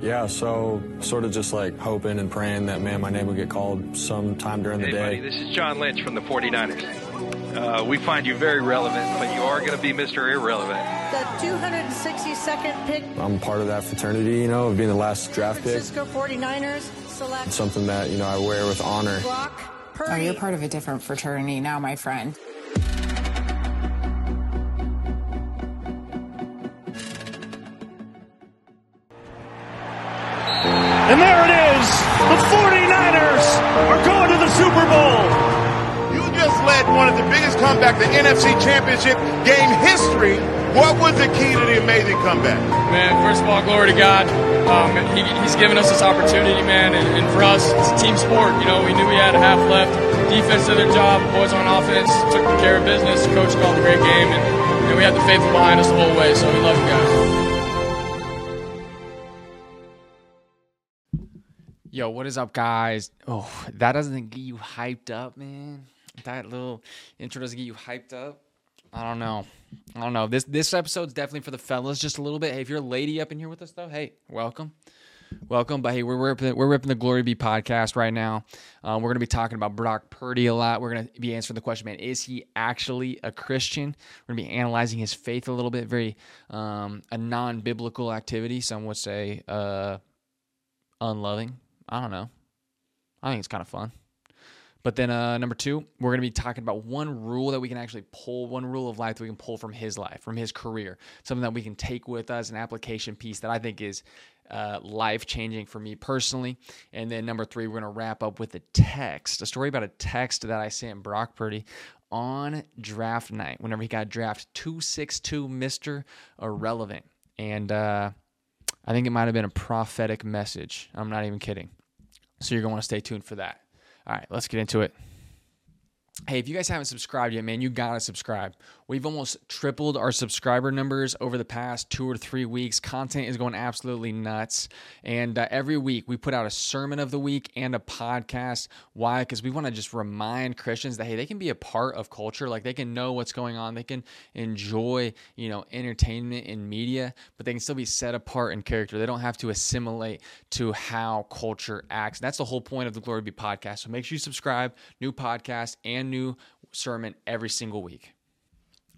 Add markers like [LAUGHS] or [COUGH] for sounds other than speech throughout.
Yeah, so sort of just like hoping and praying that, man, my name would get called sometime during the Hey, day. buddy, this is John Lynch from the 49ers. Uh, we find you very relevant, but you are going to be Mr. Irrelevant. The 262nd pick, I'm part of that fraternity, you know, of being the last draft pick. Francisco 49ers select It's something that, you know, I wear with honor. Brock Purdy. Oh, you're part of a different fraternity now, my friend. 49ers are going to the Super Bowl. You just led one of the biggest comebacks in NFC Championship game history. What was the key to the amazing comeback? Man, first of all, glory to God. Um, he, he's given us this opportunity, man, and, and for us, it's a team sport. You know, we knew we had a half left. Defense did their job. Boys on offense took care of business. Coach called a great game, and, and we had the faithful behind us the whole way. So we love you guys. Yo, what is up, guys? Oh, that doesn't get you hyped up, man. That little intro doesn't get you hyped up. I don't know. I don't know. This this episode's definitely for the fellas, just a little bit. Hey, if you're a lady up in here with us, though, hey, welcome, welcome. But hey, we're ripping, we're ripping the Glory Be podcast right now. Um, we're gonna be talking about Brock Purdy a lot. We're gonna be answering the question, man, is he actually a Christian? We're gonna be analyzing his faith a little bit, very um, a non-biblical activity. Some would say uh, unloving. I don't know. I think it's kind of fun. But then uh, number two, we're going to be talking about one rule that we can actually pull, one rule of life that we can pull from his life, from his career, something that we can take with us, an application piece that I think is uh, life changing for me personally. And then number three, we're going to wrap up with a text, a story about a text that I sent Brock Purdy on draft night, whenever he got draft 262 Mr. Irrelevant. And uh, I think it might have been a prophetic message. I'm not even kidding. So you're going to want to stay tuned for that. All right, let's get into it. Hey, if you guys haven't subscribed yet, man, you got to subscribe. We've almost tripled our subscriber numbers over the past two or three weeks. Content is going absolutely nuts. And uh, every week we put out a sermon of the week and a podcast. Why? Because we want to just remind Christians that, hey, they can be a part of culture. Like they can know what's going on. They can enjoy, you know, entertainment and media, but they can still be set apart in character. They don't have to assimilate to how culture acts. That's the whole point of the Glory Be podcast. So make sure you subscribe. New podcast and new sermon every single week.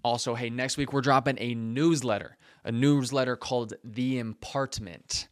Also, hey, next week we're dropping a newsletter, a newsletter called The Impartment.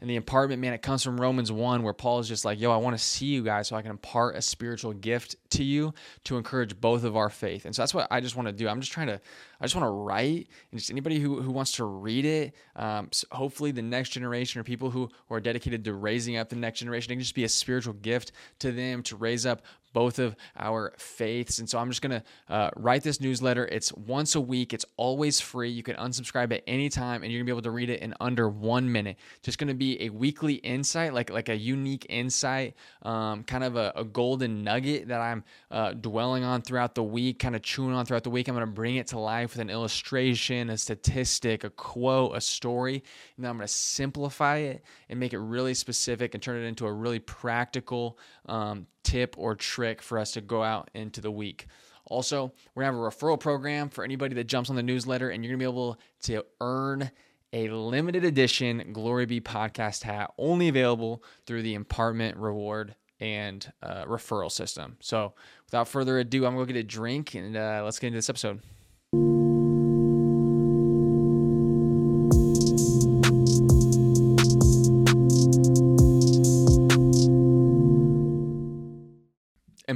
And the impartment, man, it comes from Romans 1, where Paul is just like, yo, I want to see you guys so I can impart a spiritual gift to you to encourage both of our faith. And so that's what I just want to do. I'm just trying to, I just want to write, and just anybody who, who wants to read it, um, so hopefully the next generation or people who, who are dedicated to raising up the next generation, it can just be a spiritual gift to them to raise up both of our faiths. And so I'm just going to uh, write this newsletter. It's once a week, it's always free. You can unsubscribe at any time, and you're going to be able to read it in under one minute. Just going to be a weekly insight, like, like a unique insight, um, kind of a, a golden nugget that I'm uh, dwelling on throughout the week, kind of chewing on throughout the week. I'm going to bring it to life with an illustration, a statistic, a quote, a story, and then I'm going to simplify it and make it really specific and turn it into a really practical um, tip or trick for us to go out into the week. Also, we're gonna have a referral program for anybody that jumps on the newsletter, and you're gonna be able to earn a limited edition Glory Be podcast hat, only available through the Impartment Reward and uh, referral system. So, without further ado, I'm gonna go get a drink and uh, let's get into this episode.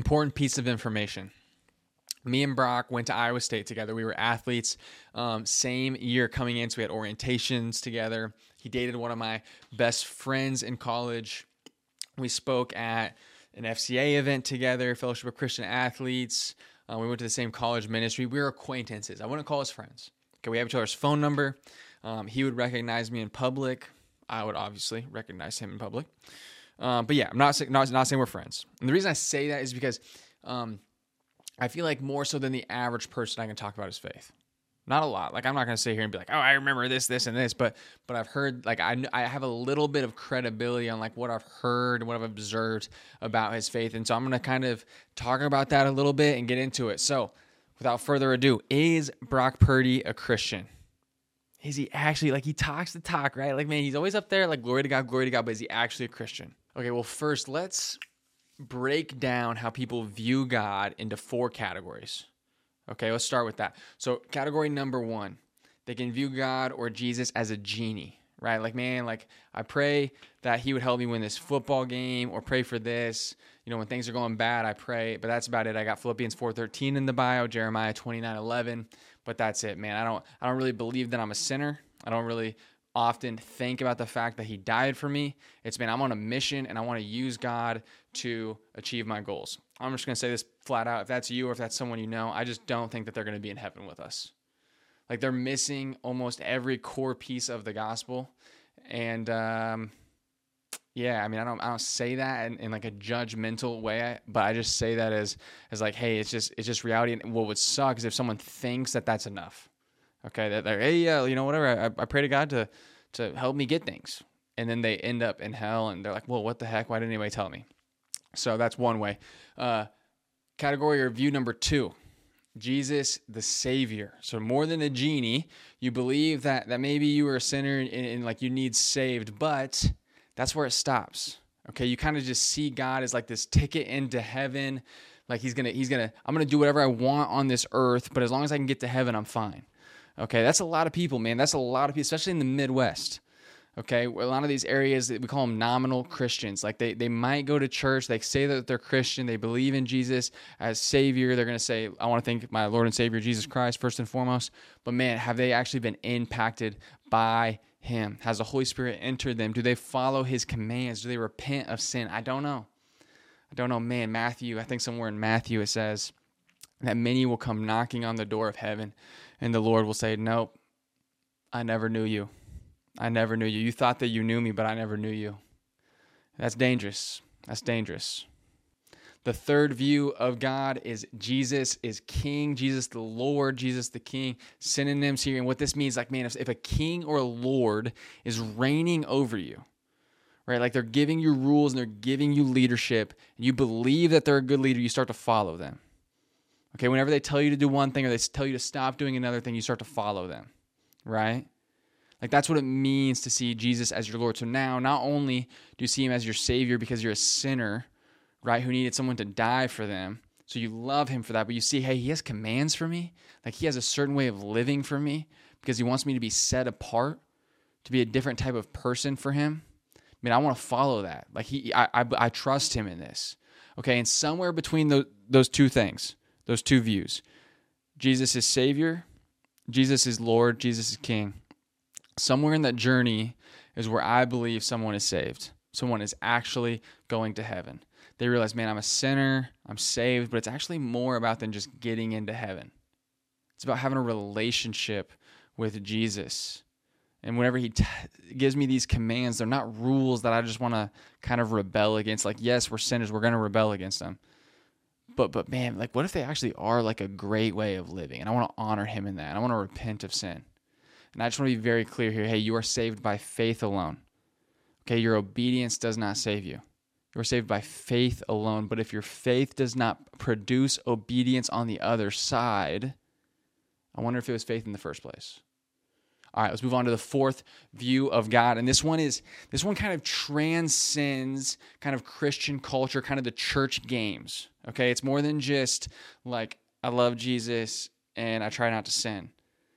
Important piece of information me and Brock went to Iowa State together. We were athletes, um, same year coming in, so we had orientations together. He dated one of my best friends in college. We spoke at an FCA event together, Fellowship of Christian Athletes. Uh, we went to the same college ministry. We were acquaintances. I wouldn't call us friends. Okay, we have each other's phone number. Um, he would recognize me in public. I would obviously recognize him in public. Um, but yeah, I'm not, not not saying we're friends. And the reason I say that is because um, I feel like more so than the average person, I can talk about his faith. Not a lot. Like I'm not going to sit here and be like, "Oh, I remember this, this, and this," but but I've heard like I I have a little bit of credibility on like what I've heard, and what I've observed about his faith, and so I'm going to kind of talk about that a little bit and get into it. So, without further ado, is Brock Purdy a Christian? Is he actually like he talks the talk, right? Like, man, he's always up there, like, glory to God, glory to God, but is he actually a Christian? Okay, well, first, let's break down how people view God into four categories. Okay, let's start with that. So, category number one, they can view God or Jesus as a genie, right? Like, man, like I pray that he would help me win this football game or pray for this. You know, when things are going bad, I pray, but that's about it. I got Philippians 4:13 in the bio, Jeremiah 29:11, but that's it, man. I don't I don't really believe that I'm a sinner. I don't really often think about the fact that he died for me. It's been I'm on a mission and I want to use God to achieve my goals. I'm just going to say this flat out. If that's you or if that's someone you know, I just don't think that they're going to be in heaven with us. Like they're missing almost every core piece of the gospel. And um, yeah, I mean, I don't, I don't say that in, in like a judgmental way, but I just say that as, as like, hey, it's just, it's just reality. And what would suck is if someone thinks that that's enough. Okay, they're, hey, yeah, you know, whatever. I, I pray to God to, to help me get things, and then they end up in hell, and they're like, well, what the heck? Why didn't anybody tell me? So that's one way. Uh, category or view number two Jesus the Savior. So more than a genie, you believe that that maybe you were a sinner and, and like you need saved, but that's where it stops. Okay, you kind of just see God as like this ticket into heaven. Like he's gonna, he's gonna, I'm gonna do whatever I want on this earth, but as long as I can get to heaven, I'm fine. Okay, that's a lot of people, man. That's a lot of people, especially in the Midwest. Okay, a lot of these areas we call them nominal Christians. Like they, they might go to church, they say that they're Christian, they believe in Jesus as Savior. They're going to say, I want to thank my Lord and Savior Jesus Christ first and foremost. But man, have they actually been impacted by Him? Has the Holy Spirit entered them? Do they follow His commands? Do they repent of sin? I don't know. I don't know. Man, Matthew, I think somewhere in Matthew it says that many will come knocking on the door of heaven, and the Lord will say, Nope, I never knew you. I never knew you. You thought that you knew me, but I never knew you. That's dangerous. That's dangerous. The third view of God is Jesus is king, Jesus the Lord, Jesus the king. Synonyms here. And what this means, like, man, if, if a king or a lord is reigning over you, right? Like they're giving you rules and they're giving you leadership, and you believe that they're a good leader, you start to follow them. Okay, whenever they tell you to do one thing or they tell you to stop doing another thing, you start to follow them, right? Like that's what it means to see Jesus as your Lord. So now, not only do you see him as your Savior because you're a sinner, right, who needed someone to die for them, so you love him for that, but you see, hey, he has commands for me. Like he has a certain way of living for me because he wants me to be set apart, to be a different type of person for him. I mean, I want to follow that. Like he, I, I, I trust him in this. Okay, and somewhere between those those two things, those two views, Jesus is Savior, Jesus is Lord, Jesus is King somewhere in that journey is where I believe someone is saved. Someone is actually going to heaven. They realize, man, I'm a sinner, I'm saved, but it's actually more about than just getting into heaven. It's about having a relationship with Jesus. And whenever he t- gives me these commands, they're not rules that I just want to kind of rebel against. Like, yes, we're sinners, we're going to rebel against them. But but man, like what if they actually are like a great way of living? And I want to honor him in that. I want to repent of sin. And I just want to be very clear here. Hey, you are saved by faith alone. Okay, your obedience does not save you. You are saved by faith alone. But if your faith does not produce obedience on the other side, I wonder if it was faith in the first place. All right, let's move on to the fourth view of God. And this one is this one kind of transcends kind of Christian culture, kind of the church games. Okay? It's more than just like I love Jesus and I try not to sin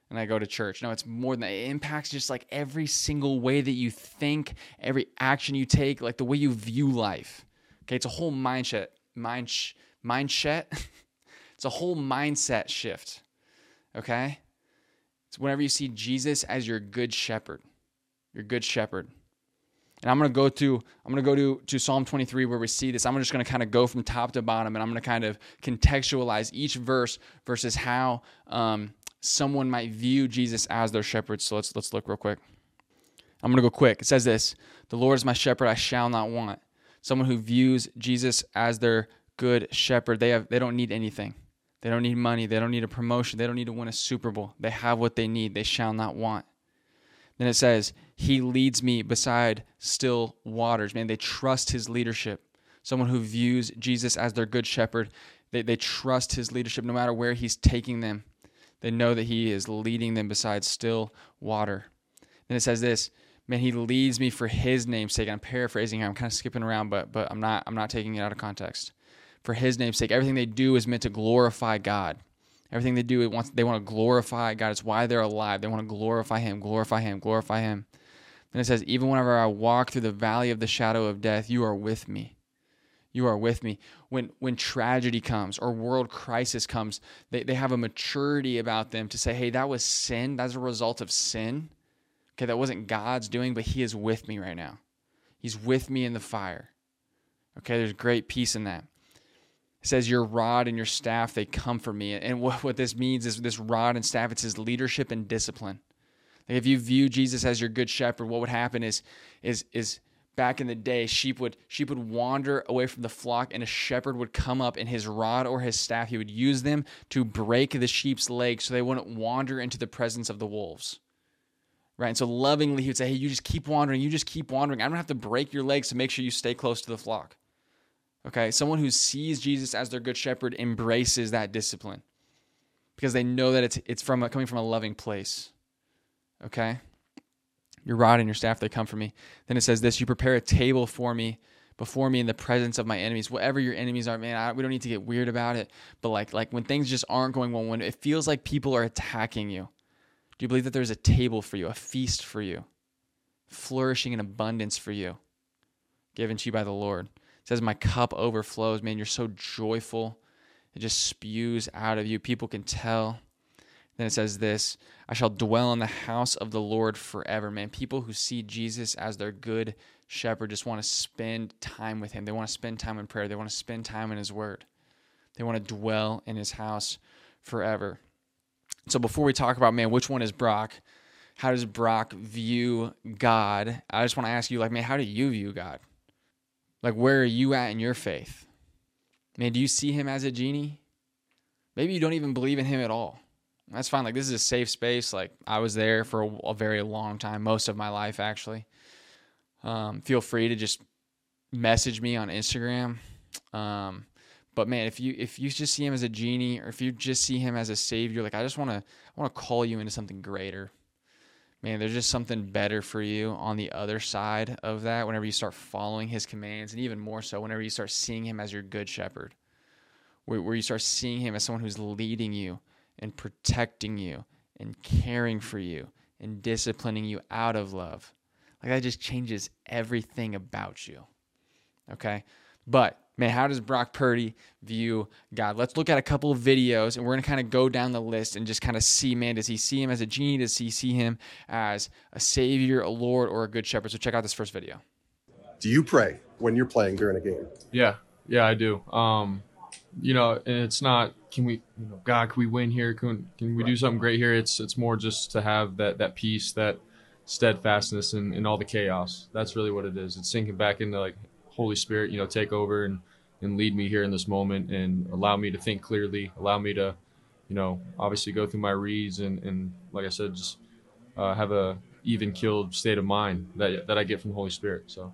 and I go to church. No, it's more than that. It impacts just like every single way that you think, every action you take, like the way you view life. Okay, it's a whole mindset, mind, mindset. [LAUGHS] it's a whole mindset shift. Okay, it's whenever you see Jesus as your good shepherd, your good shepherd. And I'm going to go to I'm going to go to to Psalm 23 where we see this. I'm just going to kind of go from top to bottom, and I'm going to kind of contextualize each verse versus how um, someone might view Jesus as their shepherd. So let's let's look real quick. I'm going to go quick. It says this, "The Lord is my shepherd, I shall not want." Someone who views Jesus as their good shepherd, they have they don't need anything. They don't need money, they don't need a promotion, they don't need to win a Super Bowl. They have what they need. They shall not want. Then it says, "He leads me beside still waters." Man, they trust his leadership. Someone who views Jesus as their good shepherd, they, they trust his leadership no matter where he's taking them They know that He is leading them beside still water. Then it says this, man, He leads me for His name's sake. I'm paraphrasing here. I'm kind of skipping around, but but I'm not I'm not taking it out of context. For His name's sake, everything they do is meant to glorify God. Everything they do, it wants they want to glorify God. It's why they're alive. They want to glorify Him, glorify Him, glorify Him. And it says, even whenever I walk through the valley of the shadow of death, you are with me. You are with me. When when tragedy comes or world crisis comes, they, they have a maturity about them to say, hey, that was sin. That's a result of sin. Okay, that wasn't God's doing, but He is with me right now. He's with me in the fire. Okay, there's great peace in that. Says, Your rod and your staff, they comfort me. And what, what this means is this rod and staff, it's his leadership and discipline. Like if you view Jesus as your good shepherd, what would happen is is is back in the day, sheep would sheep would wander away from the flock, and a shepherd would come up and his rod or his staff, he would use them to break the sheep's legs so they wouldn't wander into the presence of the wolves. Right. And so lovingly he would say, Hey, you just keep wandering, you just keep wandering. I don't have to break your legs to make sure you stay close to the flock. Okay. Someone who sees Jesus as their good shepherd embraces that discipline because they know that it's it's from coming from a loving place. Okay? Your rod and your staff, they come for me. Then it says this You prepare a table for me before me in the presence of my enemies. Whatever your enemies are, man, I, we don't need to get weird about it. But like, like when things just aren't going well, when it feels like people are attacking you, do you believe that there's a table for you, a feast for you, flourishing in abundance for you, given to you by the Lord? It says, My cup overflows. Man, you're so joyful. It just spews out of you. People can tell. Then it says this I shall dwell in the house of the Lord forever. Man, people who see Jesus as their good shepherd just want to spend time with him. They want to spend time in prayer. They want to spend time in his word. They want to dwell in his house forever. So before we talk about, man, which one is Brock? How does Brock view God? I just want to ask you, like, man, how do you view God? Like, where are you at in your faith? Man, do you see him as a genie? Maybe you don't even believe in him at all that's fine. Like this is a safe space. Like I was there for a, a very long time, most of my life actually. Um, feel free to just message me on Instagram. Um, but man, if you if you just see him as a genie, or if you just see him as a savior, like I just want to I want to call you into something greater. Man, there's just something better for you on the other side of that. Whenever you start following his commands, and even more so, whenever you start seeing him as your good shepherd, where, where you start seeing him as someone who's leading you and protecting you and caring for you and disciplining you out of love. Like that just changes everything about you. Okay? But man, how does Brock Purdy view God? Let's look at a couple of videos and we're going to kind of go down the list and just kind of see, man, does he see him as a genie? Does he see him as a savior, a Lord, or a good shepherd? So check out this first video. Do you pray when you're playing during a game? Yeah, yeah, I do. Um, you know, and it's not can we, you know, God, can we win here? Can can we do something great here? It's it's more just to have that that peace, that steadfastness, in, in all the chaos. That's really what it is. It's sinking back into like Holy Spirit, you know, take over and and lead me here in this moment and allow me to think clearly, allow me to, you know, obviously go through my reads and and like I said, just uh, have a even killed state of mind that that I get from the Holy Spirit. So.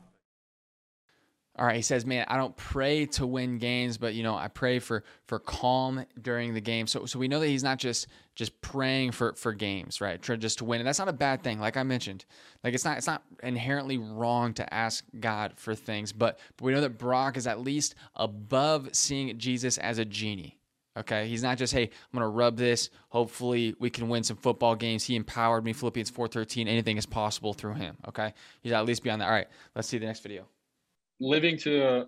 All right, he says, "Man, I don't pray to win games, but you know, I pray for for calm during the game." So, so we know that he's not just just praying for for games, right? Just to win, and that's not a bad thing. Like I mentioned, like it's not it's not inherently wrong to ask God for things, but but we know that Brock is at least above seeing Jesus as a genie. Okay, he's not just hey, I'm gonna rub this. Hopefully, we can win some football games. He empowered me. Philippians 4:13. Anything is possible through him. Okay, he's at least beyond that. All right, let's see the next video living to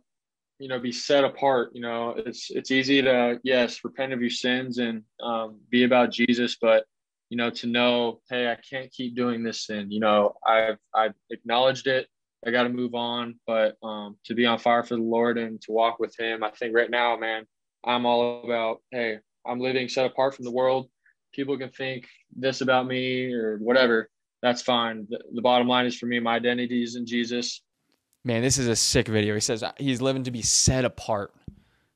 you know be set apart you know it's it's easy to yes repent of your sins and um, be about jesus but you know to know hey i can't keep doing this sin you know i've i've acknowledged it i got to move on but um, to be on fire for the lord and to walk with him i think right now man i'm all about hey i'm living set apart from the world. People can think this about me or whatever. That's fine. The, the bottom line is for me my identity is in jesus Man, this is a sick video. He says he's living to be set apart.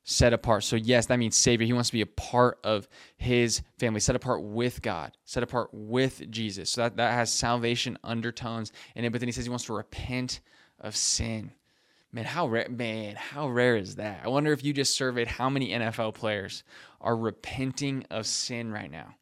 Set apart. So, yes, that means Savior. He wants to be a part of his family, set apart with God, set apart with Jesus. So, that, that has salvation undertones in it. But then he says he wants to repent of sin. Man, how rare, man, how rare is that? I wonder if you just surveyed how many NFL players are repenting of sin right now.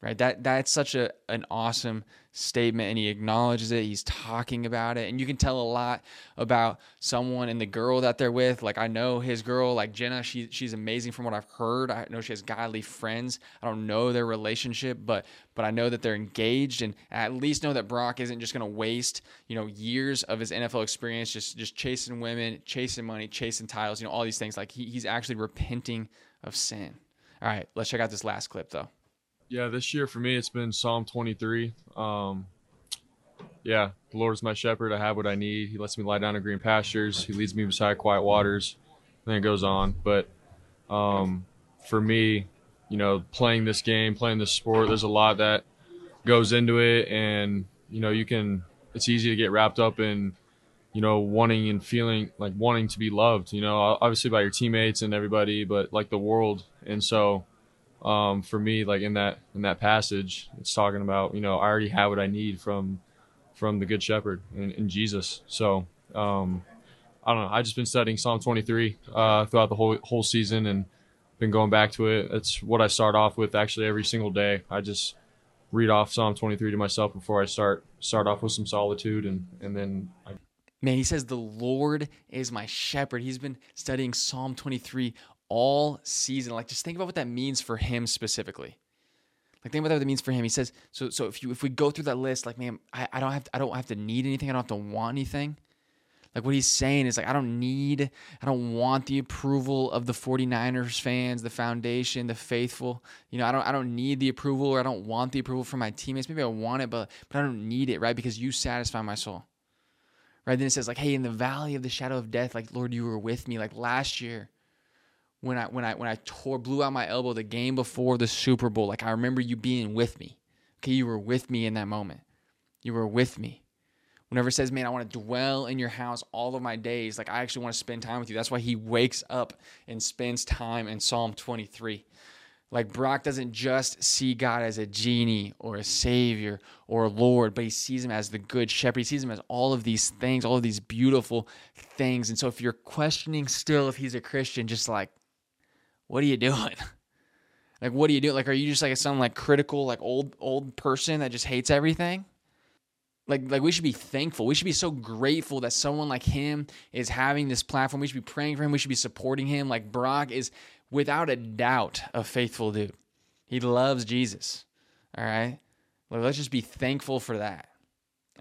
Right? That that's such a an awesome statement, and he acknowledges it. He's talking about it, and you can tell a lot about someone and the girl that they're with. Like I know his girl, like Jenna, she she's amazing from what I've heard. I know she has godly friends. I don't know their relationship, but but I know that they're engaged, and I at least know that Brock isn't just going to waste you know years of his NFL experience just just chasing women, chasing money, chasing titles, you know all these things. Like he, he's actually repenting of sin. All right, let's check out this last clip though. Yeah, this year for me, it's been Psalm 23. Um, yeah, the Lord is my shepherd. I have what I need. He lets me lie down in green pastures. He leads me beside quiet waters. And then it goes on. But um, for me, you know, playing this game, playing this sport, there's a lot that goes into it. And, you know, you can, it's easy to get wrapped up in, you know, wanting and feeling like wanting to be loved, you know, obviously by your teammates and everybody, but like the world. And so, um, for me, like in that in that passage, it's talking about you know I already have what I need from from the Good Shepherd and, Jesus. So um, I don't know. I've just been studying Psalm 23 uh, throughout the whole whole season and been going back to it. It's what I start off with actually every single day. I just read off Psalm 23 to myself before I start start off with some solitude and and then I Man, he says, The Lord is my shepherd. He's been studying Psalm 23 all season. Like, just think about what that means for him specifically. Like, think about what that means for him. He says, so so if you if we go through that list, like, man, I, I don't have to, I don't have to need anything. I don't have to want anything. Like what he's saying is like I don't need, I don't want the approval of the 49ers fans, the foundation, the faithful. You know, I don't I don't need the approval or I don't want the approval from my teammates. Maybe I want it, but but I don't need it, right? Because you satisfy my soul. Right? Then it says like, hey, in the valley of the shadow of death, like Lord, you were with me. Like last year, when I when I when I tore blew out my elbow the game before the Super Bowl. Like I remember you being with me. Okay, you were with me in that moment. You were with me. Whenever says, "Man, I want to dwell in your house all of my days," like I actually want to spend time with you. That's why he wakes up and spends time in Psalm 23. Like Brock doesn't just see God as a genie or a savior or a Lord, but he sees him as the good shepherd. He sees him as all of these things, all of these beautiful things. And so if you're questioning still if he's a Christian, just like what are you doing? [LAUGHS] Like, what are you doing? Like, are you just like some like critical, like old old person that just hates everything? Like, like we should be thankful. We should be so grateful that someone like him is having this platform. We should be praying for him. We should be supporting him. Like Brock is without a doubt a faithful dude. He loves Jesus. All right. Let's just be thankful for that.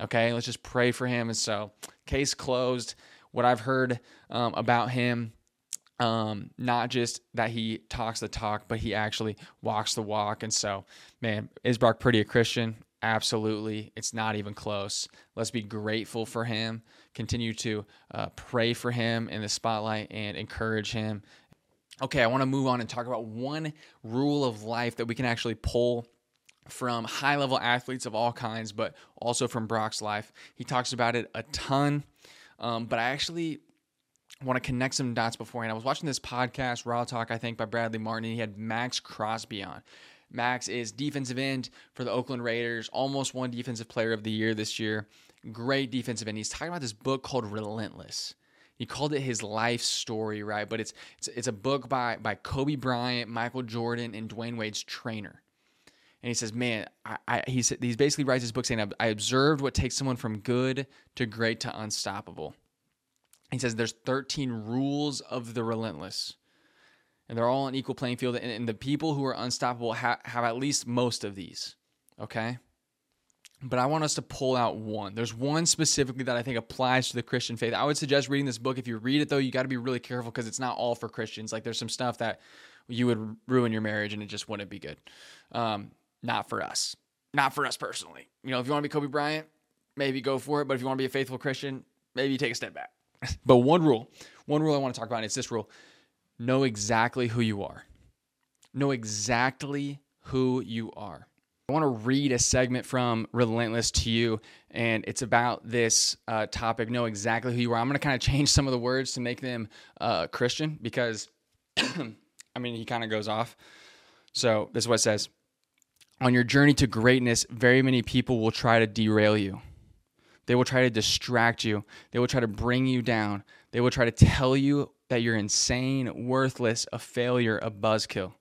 Okay. Let's just pray for him. And so, case closed. What I've heard um, about him um, not just that he talks the talk, but he actually walks the walk. And so, man, is Brock Purdy a Christian? Absolutely. It's not even close. Let's be grateful for him. Continue to uh, pray for him in the spotlight and encourage him. Okay, I want to move on and talk about one rule of life that we can actually pull from high level athletes of all kinds, but also from Brock's life. He talks about it a ton. Um, but I actually want to connect some dots beforehand. I was watching this podcast, Raw Talk, I think, by Bradley Martin, and he had Maxx Crosby on. Maxx is defensive end for the Oakland Raiders, almost won Defensive Player of the Year this year. Great defensive end. He's talking about this book called Relentless. He called it his life story, right? But it's it's, it's a book by by Kobe Bryant, Michael Jordan, and Dwyane Wade's trainer. And he says, "Man, I, I he's he's basically writes his book saying I observed what takes someone from good to great to unstoppable." He says there's 13 rules of the relentless and they're all on equal playing field and, and the people who are unstoppable ha- have at least most of these okay? But i want us to pull out one. There's one specifically that i think applies to the christian faith. I would suggest reading this book. If you read it though you got to be really careful because it's not all for christians. Like there's some stuff that you would ruin your marriage and it just wouldn't be good. Um, not for us. Not for us personally. You know if you want to be kobe bryant maybe go for it but if you want to be a faithful christian maybe take a step back but one rule, one rule I want to talk about, and it's this rule know exactly who you are. Know exactly who you are. I want to read a segment from Relentless to you, and it's about this uh, topic know exactly who you are. I'm going to kind of change some of the words to make them uh, Christian because, [CLEARS THROAT] I mean, he kind of goes off. So, this is what it says On your journey to greatness, very many people will try to derail you. They will try to distract you. They will try to bring you down. They will try to tell you that you're insane, worthless, a failure, a buzzkill.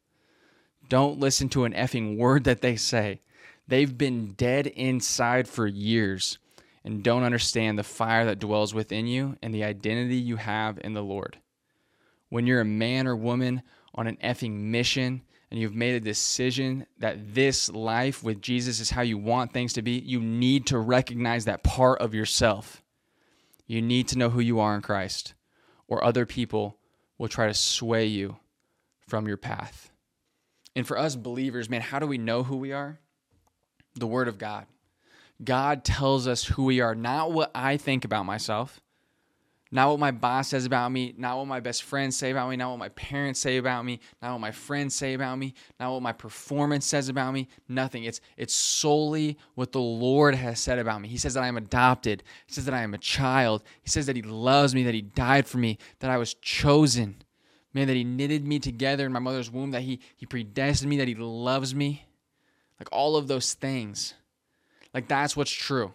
Don't listen to an effing word that they say. They've been dead inside for years and don't understand the fire that dwells within you and the identity you have in the Lord. When you're a man or woman on an effing mission and you've made a decision that this life with Jesus is how you want things to be, you need to recognize that part of yourself. You need to know who you are in Christ, or other people will try to sway you from your path. And for us believers, man, how do we know who we are? The Word of God. God tells us who we are, not what I think about myself, not what my boss says about me, not what my best friends say about me, not what my parents say about me, not what my friends say about me, not what my performance says about me, nothing. It's it's solely what the Lord has said about me. He says that I am adopted. He says that I am a child. He says that he loves me, that he died for me, that I was chosen. Man, that he knitted me together in my mother's womb, that he he predestined me, that he loves me. Like all of those things. Like that's what's true.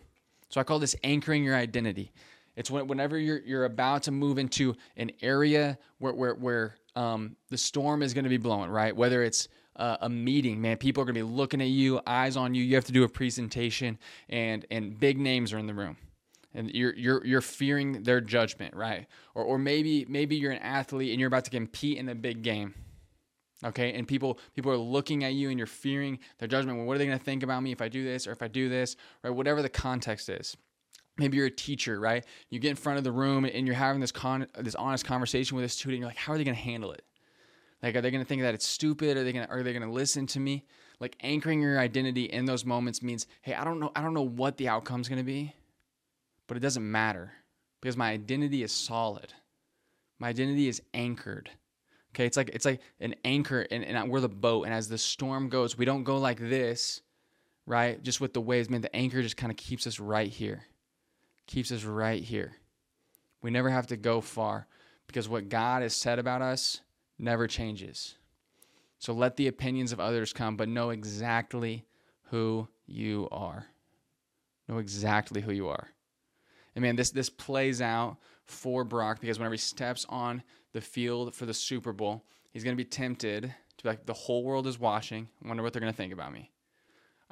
So I call this anchoring your identity. It's when, whenever you're you're about to move into an area where where where um, the storm is going to be blowing, right? Whether it's uh, a meeting, man, people are going to be looking at you, eyes on you. You have to do a presentation, and and big names are in the room, and you're you're you're fearing their judgment, right? Or or maybe maybe you're an athlete and you're about to compete in a big game. Okay, and people people are looking at you and you're fearing their judgment. Well, what are they going to think about me if I do this or if I do this, right? Whatever the context is maybe you're a teacher, right? You get in front of the room and you're having this con this honest conversation with a student. You're like, how are they going to handle it? Like, are they going to think that it's stupid? Are they going to are they going to listen to me? Like anchoring your identity in those moments means, hey, I don't know, I don't know what the outcome's going to be, but it doesn't matter because my identity is solid. My identity is anchored. Okay, it's like it's like an anchor, and, and we're the boat. And as the storm goes, we don't go like this, right? Just with the waves. Man, the anchor just kind of keeps us right here keeps us right here. We never have to go far because what God has said about us never changes. So let the opinions of others come, but know exactly who you are. Know exactly who you are. And man, this this plays out for Brock because whenever he steps on the field for the Super Bowl, he's gonna be tempted to be like, the whole world is watching. I wonder what they're gonna think about me.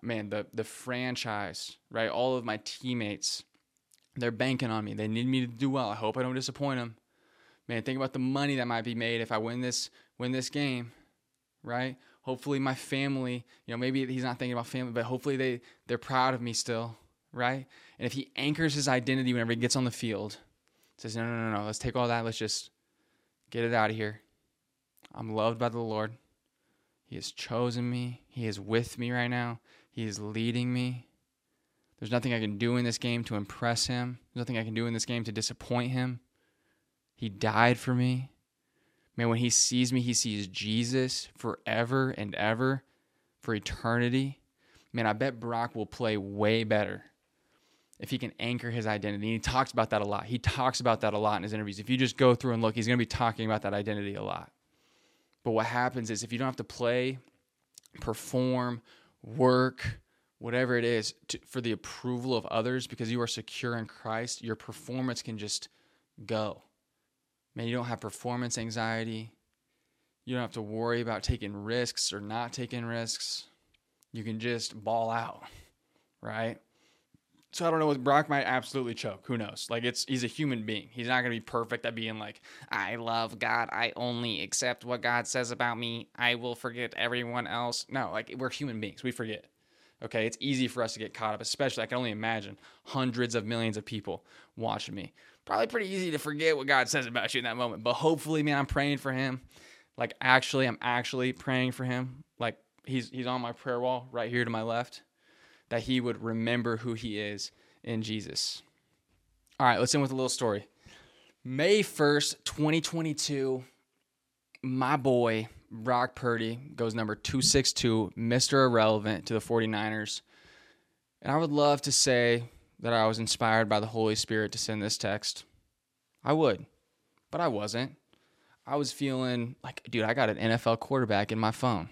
Man, the the franchise, right? All of my teammates, they're banking on me. They need me to do well. I hope I don't disappoint them. Man, think about the money that might be made if I win this win this game, right? Hopefully my family, you know, maybe he's not thinking about family, but hopefully they they're proud of me still, right? And if he anchors his identity whenever he gets on the field, says, "No, no, no, no. Let's take all that. Let's just get it out of here. I'm loved by the Lord. He has chosen me. He is with me right now. He is leading me. There's nothing I can do in this game to impress him. There's nothing I can do in this game to disappoint him. He died for me. Man, when he sees me, he sees Jesus forever and ever for eternity. Man, I bet Brock will play way better if he can anchor his identity. And he talks about that a lot. He talks about that a lot in his interviews. If you just go through and look, he's going to be talking about that identity a lot. But what happens is if you don't have to play, perform, work, whatever it is to, for the approval of others because you are secure in Christ, your performance can just go. Man, you don't have performance anxiety. You don't have to worry about taking risks or not taking risks. You can just ball out, right? So I don't know. What Brock might absolutely choke. Who knows? Like it's he's a human being. He's not gonna be perfect at being like, I love God. I only accept what God says about me. I will forget everyone else. No, like we're human beings. We forget. Okay, it's easy for us to get caught up, especially I can only imagine hundreds of millions of people watching me. Probably pretty easy to forget what God says about you in that moment. But hopefully, man, I'm praying for him. Like actually, I'm actually praying for him. Like he's he's on my prayer wall right here to my left. That he would remember who he is in Jesus. All right, let's end with a little story. May 1st, 2022, my boy, Brock Purdy goes number 262, Mr. Irrelevant to the 49ers. And I would love to say that I was inspired by the Holy Spirit to send this text. I would, but I wasn't. I was feeling like, dude, I got an NFL quarterback in my phone.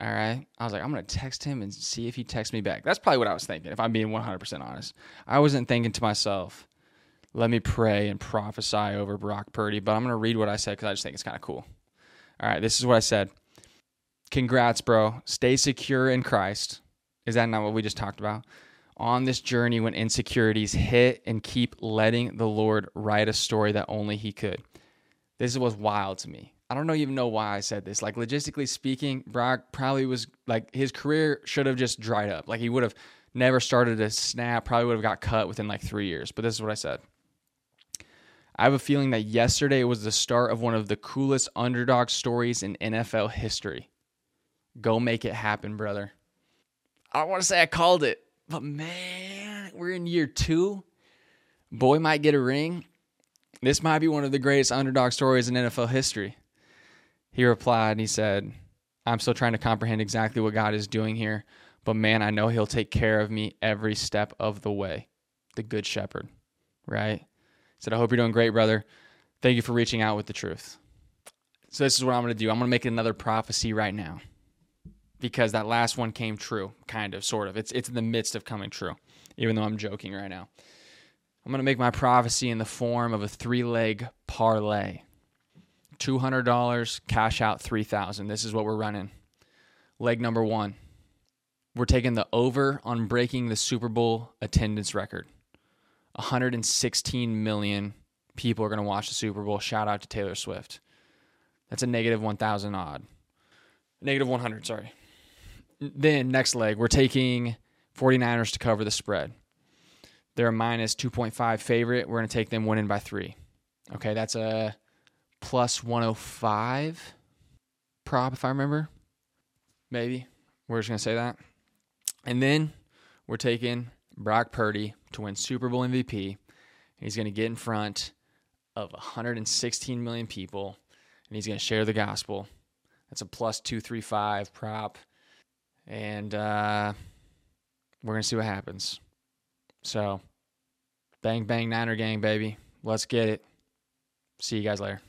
All right. I was like, I'm going to text him and see if he texts me back. That's probably what I was thinking, if I'm being 100% honest. I wasn't thinking to myself, let me pray and prophesy over Brock Purdy, but I'm going to read what I said because I just think it's kind of cool. All right, this is what I said. congrats, bro. Stay secure in Christ. Is that not what we just talked about? On this journey when insecurities hit and keep letting the Lord write a story that only He could. This was wild to me. I don't even know why I said this. Like logistically speaking, Brock probably was like his career should have just dried up. Like he would have never started a snap, probably would have got cut within like three years. But this is what I said. I have a feeling that yesterday was the start of one of the coolest underdog stories in NFL history. Go make it happen, brother. I don't want to say I called it, but man, we're in year two. Boy might get a ring. This might be one of the greatest underdog stories in NFL history. He replied and he said, I'm still trying to comprehend exactly what God is doing here, but man, I know He'll take care of me every step of the way. The Good Shepherd, right? Said, I hope you're doing great, brother. Thank you for reaching out with the truth. So, this is what I'm going to do. I'm going to make another prophecy right now because that last one came true, kind of, sort of. It's, it's in the midst of coming true, even though I'm joking right now. I'm going to make my prophecy in the form of a three leg parlay. $200, cash out 3000 This is what we're running. Leg number one. We're taking the over on breaking the Super Bowl attendance record. 116 million people are going to watch the Super Bowl. Shout out to Taylor Swift. That's a negative 1,000 odd. Negative 100, sorry. Then, next leg, we're taking 49ers to cover the spread. They're a minus 2.5 favorite. We're going to take them winning by three. Okay, that's a plus 105 prop, if I remember. Maybe. We're just going to say that. And then we're taking Brock Purdy to win Super Bowl MVP. He's going to get in front of 116 million people and he's going to share the gospel. That's a plus 235 prop. And uh, we're going to see what happens. So, bang, bang, Niner gang, baby. Let's get it. See you guys later.